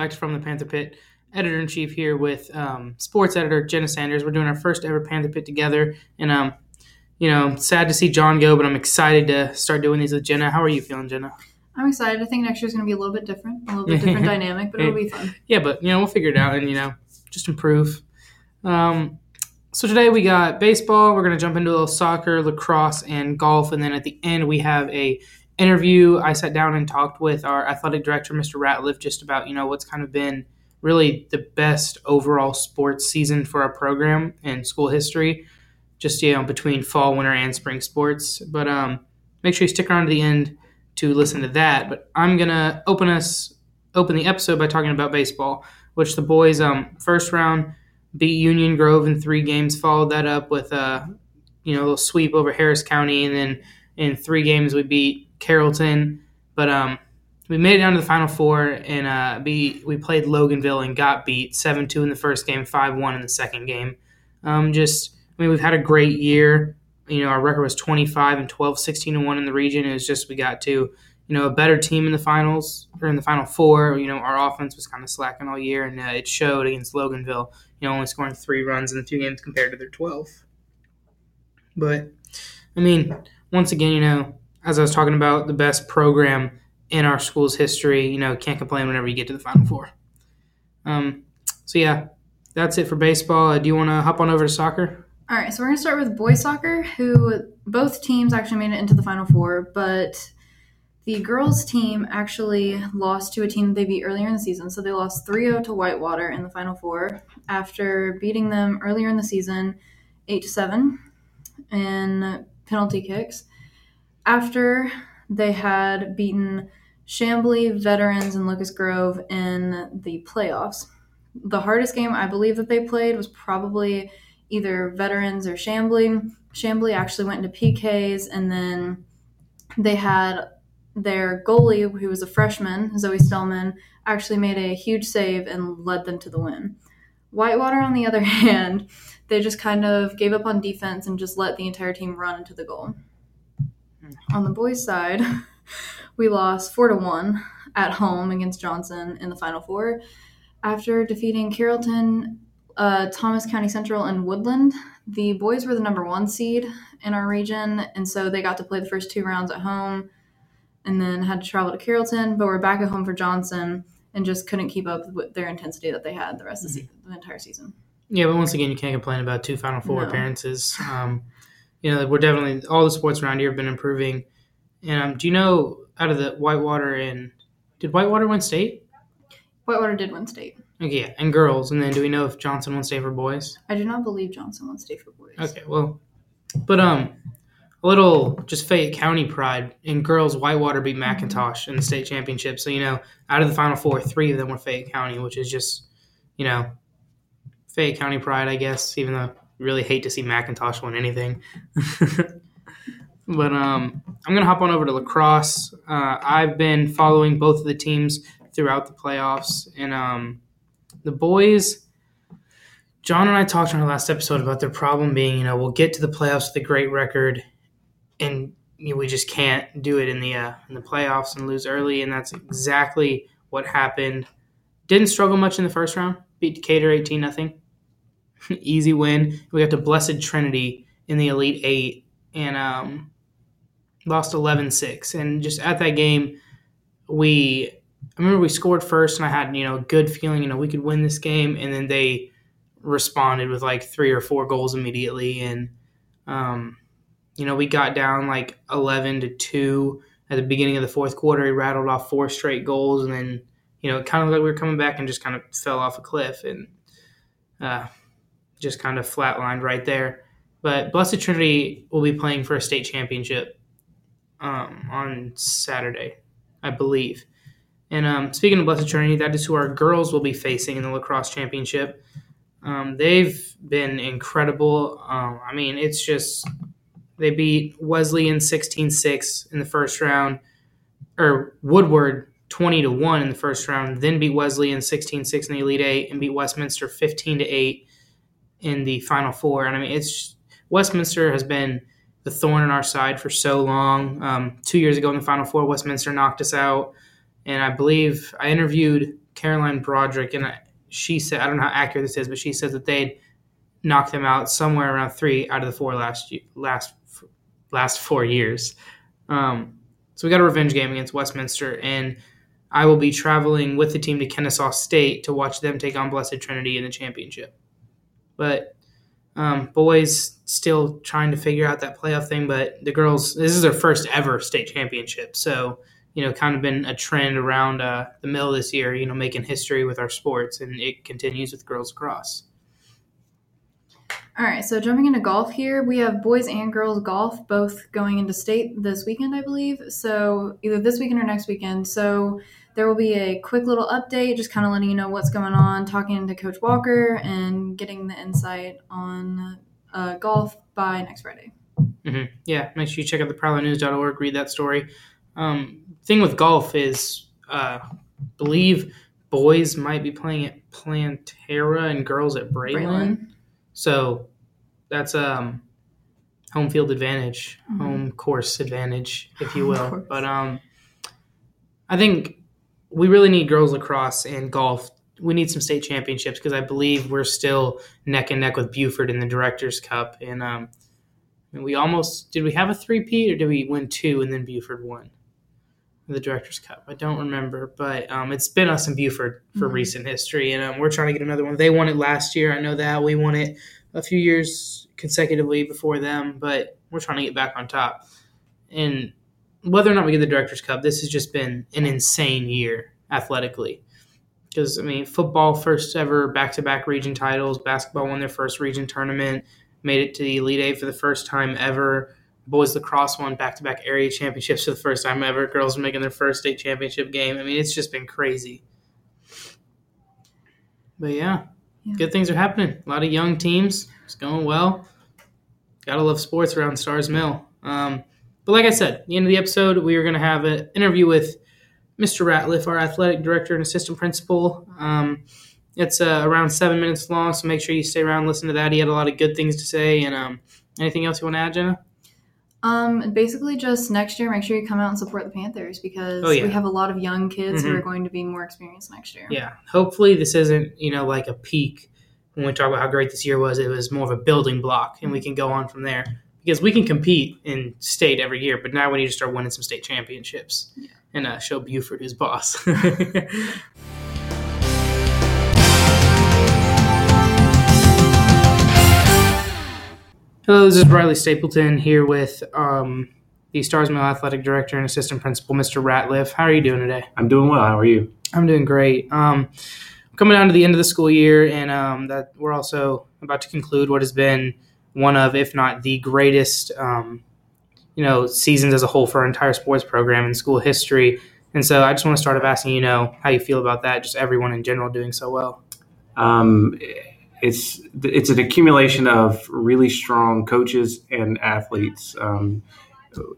Hello and welcome back to From the Panther Pit. Editor in chief here with um, sports editor Jenna Sanders. We're doing our first ever Panther Pit together, and um, you know, sad to see John go, but I'm excited to start doing these with Jenna. How are you feeling, Jenna? I'm excited. I think next year's going to be a little bit different, a little bit different dynamic, but it'll be fun. Yeah, but you know, we'll figure it out and you know, just improve. Um, so today we got baseball. We're gonna jump into a little soccer, lacrosse, and golf, and then at the end we have a interview. I sat down and talked with our athletic director, Mr. Ratliff, just about you know what's kind of been really the best overall sports season for our program in school history. Just you know between fall, winter, and spring sports. But um, make sure you stick around to the end to listen to that. But I'm gonna open us open the episode by talking about baseball, which the boys um first round beat Union Grove in three games. Followed that up with a you know a little sweep over Harris County, and then in three games we beat Carrollton. But um, we made it down to the final four, and uh, beat, we played Loganville and got beat seven two in the first game, five one in the second game. Um, just I mean we've had a great year. You know our record was 25 and 12, 16 and one in the region. It was just we got to you know a better team in the finals or in the final four. You know our offense was kind of slacking all year, and uh, it showed against Loganville you know, only scoring three runs in the two games compared to their 12. But, I mean, once again, you know, as I was talking about, the best program in our school's history, you know, can't complain whenever you get to the Final Four. Um, so, yeah, that's it for baseball. Uh, do you want to hop on over to soccer? All right, so we're going to start with boys soccer, who both teams actually made it into the Final Four, but the girls team actually lost to a team they beat earlier in the season. So they lost 3 0 to Whitewater in the Final Four after beating them earlier in the season 8 7 in penalty kicks. After they had beaten Chamblee, Veterans, and Locust Grove in the playoffs. The hardest game I believe that they played was probably either Veterans or Chamblee. Chamblee actually went into PKs, and then they had their goalie, who was a freshman, Zoe Stellman, actually made a huge save and led them to the win. Whitewater, on the other hand, they just kind of gave up on defense and just let the entire team run into the goal. On the boys' side, we lost 4 to 1 at home against Johnson in the Final Four after defeating Carrollton, uh, Thomas County Central, and Woodland. The boys were the number one seed in our region, and so they got to play the first two rounds at home and then had to travel to Carrollton, but we're back at home for Johnson and just couldn't keep up with their intensity that they had the rest of the, mm-hmm. the entire season. Yeah, but once again, you can't complain about two Final Four no. appearances. Um, you know, we're definitely all the sports around here have been improving. And um, do you know out of the Whitewater and did Whitewater win state? Whitewater did win state. Okay, yeah, and girls. And then do we know if Johnson won state for boys? I do not believe Johnson won state for boys. Okay, well, but um, a little just Fayette County pride. In girls, Whitewater beat McIntosh in the state championship. So, you know, out of the final four, three of them were Fayette County, which is just, you know, Fayette County pride, I guess, even though really hate to see McIntosh win anything. but um, I'm going to hop on over to lacrosse. Uh, I've been following both of the teams throughout the playoffs. And um, the boys. John and I talked on our last episode about their problem being, you know, we'll get to the playoffs with a great record and you know, we just can't do it in the uh, in the playoffs and lose early, and that's exactly what happened. Didn't struggle much in the first round. Beat Decatur eighteen nothing. Easy win. We got to Blessed Trinity in the Elite Eight and um, lost 11-6. And just at that game, we I remember we scored first, and I had you know a good feeling you know we could win this game, and then they responded with like three or four goals immediately, and um, you know, we got down like 11 to 2 at the beginning of the fourth quarter. He rattled off four straight goals, and then, you know, it kind of like we were coming back and just kind of fell off a cliff and uh, just kind of flatlined right there. But Blessed Trinity will be playing for a state championship um, on Saturday, I believe. And um, speaking of Blessed Trinity, that is who our girls will be facing in the lacrosse championship. Um, they've been incredible. Um, I mean, it's just they beat Wesleyan 16-6 in the first round, or Woodward 20 to 1 in the first round, then beat Wesleyan 16-6 in the Elite 8 and beat Westminster 15 to 8 in the Final Four. And I mean, it's Westminster has been the thorn in our side for so long. Um, two years ago in the Final Four, Westminster knocked us out, and I believe I interviewed Caroline Broderick, and I, she said I don't know how accurate this is, but she said that they'd knocked them out somewhere around three out of the four last last last four years. Um, so we got a revenge game against Westminster, and I will be traveling with the team to Kennesaw State to watch them take on Blessed Trinity in the championship. But um, boys still trying to figure out that playoff thing, but the girls this is their first ever state championship, so you know, kind of been a trend around uh, the middle this year. You know, making history with our sports, and it continues with girls lacrosse. All right, so jumping into golf here, we have boys and girls golf both going into state this weekend, I believe. So either this weekend or next weekend. So there will be a quick little update, just kind of letting you know what's going on, talking to Coach Walker, and getting the insight on uh, golf by next Friday. hmm Yeah, make sure you check out the prowlernews.org, read that story. Um, thing with golf is, uh, believe boys might be playing at Plantera and girls at Braylon. Braylon. So that's um, home field advantage, Mhm. home course advantage, if you will. But um, I think we really need girls lacrosse and golf. We need some state championships because I believe we're still neck and neck with Buford in the Directors Cup. And um, and we almost did we have a three-peat or did we win two and then Buford won the Directors Cup? I don't remember, but um, it's been us and Buford for Mhm. recent history, and um, we're trying to get another one. They won it last year. I know that we won it a few years consecutively before them, but we're trying to get back on top. And whether or not we get the Directors Cup, this has just been an insane year athletically. Because I mean, football first ever back-to-back region titles. Basketball won their first region tournament, made it to the Elite Eight for the first time ever. Boys lacrosse won back-to-back area championships for the first time ever. Girls are making their first state championship game. I mean, it's just been crazy. But yeah, Yeah. good things are happening. A lot of young teams. It's going well. Gotta love sports around Starr's Mill. Um, but like I said, at the end of the episode, we are going to have an interview with Mr. Ratliff, our athletic director and assistant principal. Um, it's uh, around seven minutes long, so make sure you stay around and listen to that. He had a lot of good things to say. And um, anything else you want to add, Jenna? Um, basically, just next year, make sure you come out and support the Panthers because Oh, yeah. we have a lot of young kids who Mhm. are going to be more experienced next year. Yeah. Hopefully, this isn't you know like a peak when we talk about how great this year was. It was more of a building block, and we can go on from there because we can compete in state every year. But now we need to start winning some state championships and uh, show Buford who's boss. Hello, this is Rilee Stapleton here with um, the Starr's Mill Athletic Director and Assistant Principal, Mr. Ratliff. How are you doing today? I'm doing well. How are you? I'm doing great. Um, coming down to the end of the school year, and um, that we're also about to conclude what has been one of, if not the greatest, um, you know, seasons as a whole for our entire sports program in school history. And so, I just want to start off asking you know how you feel about that. Just everyone in general doing so well. Um, it's it's an accumulation of really strong coaches and athletes. Um,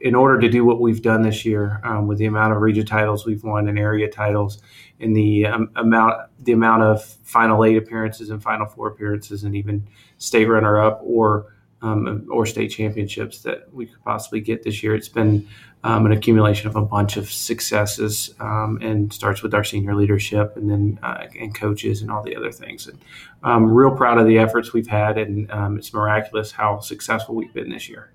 in order to do what we've done this year, um, with the amount of region titles we've won and area titles, and the um, amount the amount of Final Eight appearances and Final Four appearances, and even state runner up or um, or state championships that we could possibly get this year, it's been um, an accumulation of a bunch of successes, um, and starts with our senior leadership, and then uh, and coaches and all the other things. And I'm real proud of the efforts we've had, and um, it's miraculous how successful we've been this year.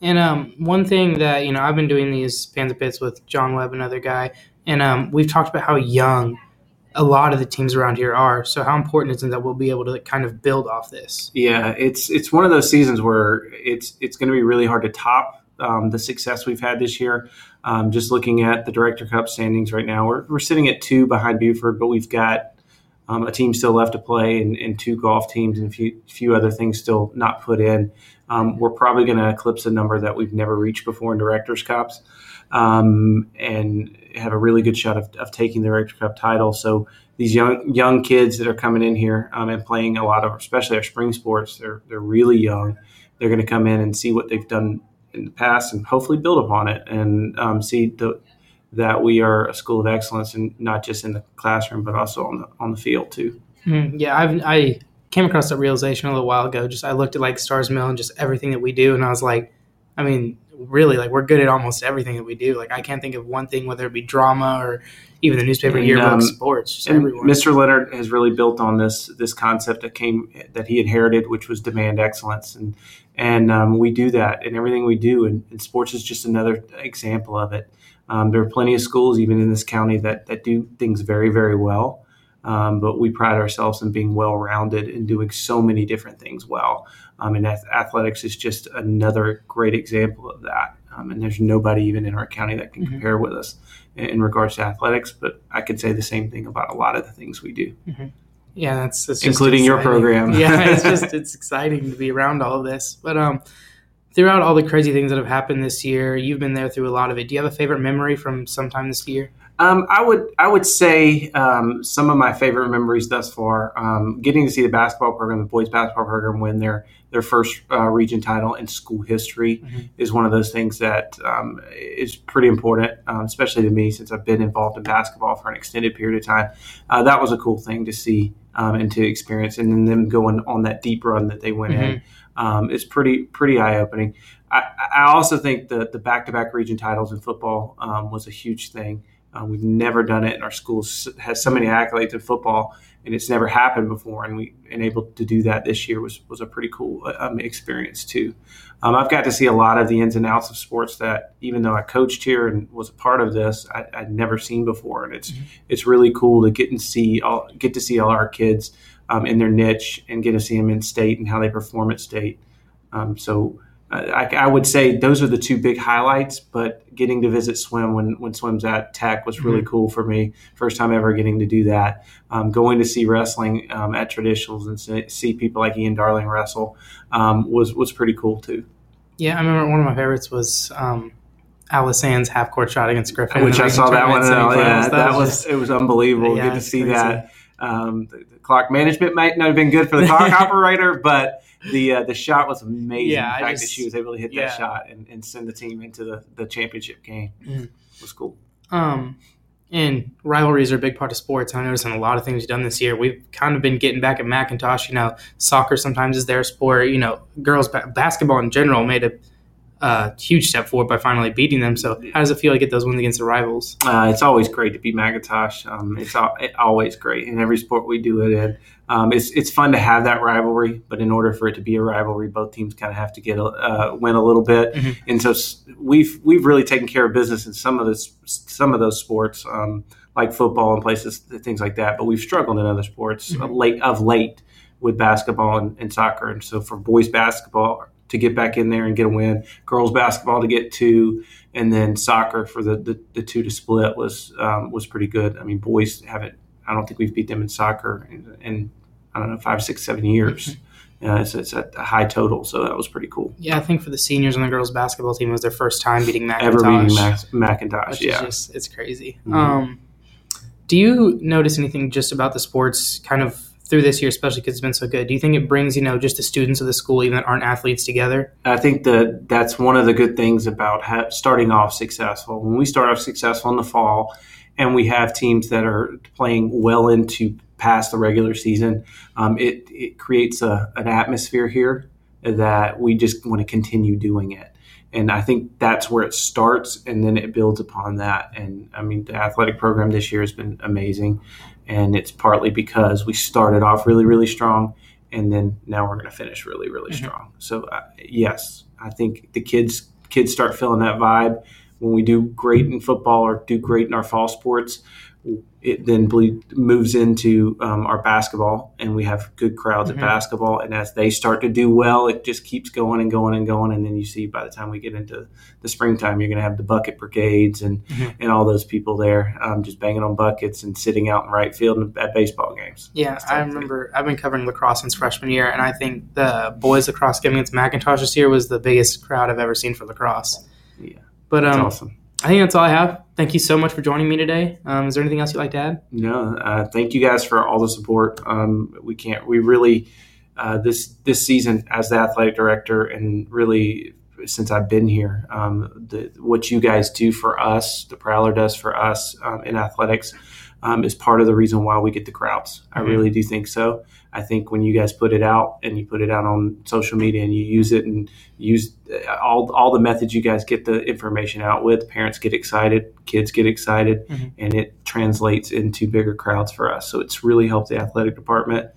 And um, one thing that you know, I've been doing these Panther Pits with John Webb, another guy, and um, we've talked about how young a lot of the teams around here are. So how important is it that we'll be able to kind of build off this? Yeah, it's it's one of those seasons where it's it's going to be really hard to top um, the success we've had this year. Um, just looking at the Director Cup standings right now, we're, we're sitting at two behind Buford, but we've got um, a team still left to play and, and two golf teams and a few, few other things still not put in. Um, we're probably going to eclipse a number that we've never reached before in Directors Cups um, and have a really good shot of, of taking the Director Cup title. So these young young kids that are coming in here um, and playing a lot of, especially our spring sports, they're they're really young. They're going to come in and see what they've done in the past and hopefully build upon it and um, see the, that we are a school of excellence and not just in the classroom but also on the on the field too. Mm, yeah, I've, I came across that realization a little while ago. Just I looked at like Starr's Mill and just everything that we do, and I was like, I mean, really like we're good at almost everything that we do. Like I can't think of one thing, whether it be drama or even the newspaper And, yearbook, um, sports, just everyone. Mr. Leonard has really built on this this concept that came that he inherited, which was demand excellence, and and um, we do that in everything we do, and, and sports is just another example of it. Um, there are plenty of schools, even in this county, that that do things very very well, um, but we pride ourselves in being well rounded and doing so many different things well. Um, and ath- athletics is just another great example of that. Um, and there's nobody even in our county that can Mhm. compare with us in, in regards to athletics. But I could say the same thing about a lot of the things we do. yeah, that's, that's just Including your program. yeah, it's just it's exciting to be around all of this. But um, throughout all the crazy things that have happened this year, you've been there through a lot of it. Do you have a favorite memory from sometime this year? Um, I would I would say um, some of my favorite memories thus far. Um, getting to see the basketball program, the boys basketball program, win their their first uh, region title in school history Mhm. is one of those things that um, is pretty important, um, especially to me since I've been involved in basketball for an extended period of time. Uh, that was a cool thing to see um, and to experience, and then them going on that deep run that they went in um, is pretty pretty eye opening. I, I also think the the back to back region titles in football um, was a huge thing. Uh, we've never done it, and our school has so many accolades in football, and it's never happened before. And we and able to do that this year was was a pretty cool um, experience too. Um, I've got to see a lot of the ins and outs of sports that, even though I coached here and was a part of this, I, I'd never seen before, and it's Mhm. it's really cool to get and see all get to see all our kids um, in their niche and get to see them in state and how they perform at state. Um, so uh, I, I would say those are the two big highlights. But getting to visit swim when when swim's at Tech was really cool for me. First time ever getting to do that. Um, going to see wrestling um, at traditionals and see, see people like Ian Darling wrestle um, was was pretty cool too. Yeah, I remember one of my favorites was um, Alice Sands half court shot against Griffin. Which I saw that one. yeah, that, was, it was unbelievable. yeah, Get to see crazy. that. Um, the, the clock management might not have been good for the clock operator, but the uh, the shot was amazing. Yeah, the fact that she was able to hit yeah. that shot and, and send the team into the, the championship game Mhm. was cool. Um, and rivalries are a big part of sports. I noticed in a lot of things you've done this year, we've kind of been getting back at McIntosh. You know, soccer sometimes is their sport. You know, girls ba- basketball in general made a uh, huge step forward by finally beating them. So, how does it feel to get those wins against the rivals? Uh, it's always great to beat McIntosh. Um, it's al- it, always great in every sport we do it in. Um, it's it's fun to have that rivalry, but in order for it to be a rivalry, both teams kind of have to get a, uh, win a little bit. Mhm. And so we've we've really taken care of business in some of this some of those sports, um, like football and places things like that. But we've struggled in other sports Mhm. of late of late with basketball and, and soccer. And so for boys basketball to get back in there and get a win, girls basketball to get two, and then soccer for the, the, the two to split was um, was pretty good. I mean, boys haven't. I don't think we've beat them in soccer in, in I don't know five, six, seven years. Uh, it's, it's at a high total, so that was pretty cool. Yeah, I think for the seniors on the girls basketball team, it was their first time beating McIntosh. Ever beating Mac- McIntosh, yeah. just it's crazy. Mhm. Um, do you notice anything just about the sports kind of through this year, especially because it's been so good? Do you think it brings you know just the students of the school, even that aren't athletes, together? I think that that's one of the good things about ha- starting off successful. When we start off successful in the fall, and we have teams that are playing well into past the regular season, um, it it creates a, an atmosphere here that we just want to continue doing it. And I think that's where it starts, and then it builds upon that. And I mean, the athletic program this year has been amazing, and it's partly because we started off really, really strong, and then now we're going to finish really, really Mhm. strong. So uh, yes, I think the kids kids start feeling that vibe when we do great in football or do great in our fall sports. It then ble- moves into um, our basketball, and we have good crowds Mhm. at basketball. And as they start to do well, it just keeps going and going and going. And then you see by the time we get into the springtime, you're going to have the bucket brigades and Mhm. and all those people there um, just banging on buckets and sitting out in right field at baseball games. Yeah, I type of thing. remember. I've been covering lacrosse since freshman year, and I think the boys lacrosse game against McIntosh this year was the biggest crowd I've ever seen for lacrosse. Yeah, But um, awesome. I think that's all I have. Thank you so much for joining me today. Um, is there anything else you'd like to add? No, uh, thank you guys for all the support. Um, we can't. We really uh, this this season as the athletic director, and really since I've been here, um, the, what you guys do for us, the Prowler does for us um, in athletics, um, is part of the reason why we get the crowds. I Mhm. really do think so. I think when you guys put it out and you put it out on social media and you use it and use uh, all all the methods you guys get the information out with, parents get excited, kids get excited, Mhm. and it translates into bigger crowds for us. So it's really helped the athletic department,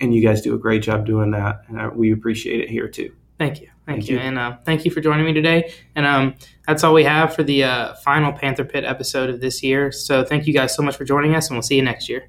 and you guys do a great job doing that, and I, we appreciate it here too. Thank you. Thank, Thank you. you. And uh, thank you for joining me today. And um, that's all we have for the uh, final Panther Pit episode of this year. So thank you guys so much for joining us, and we'll see you next year.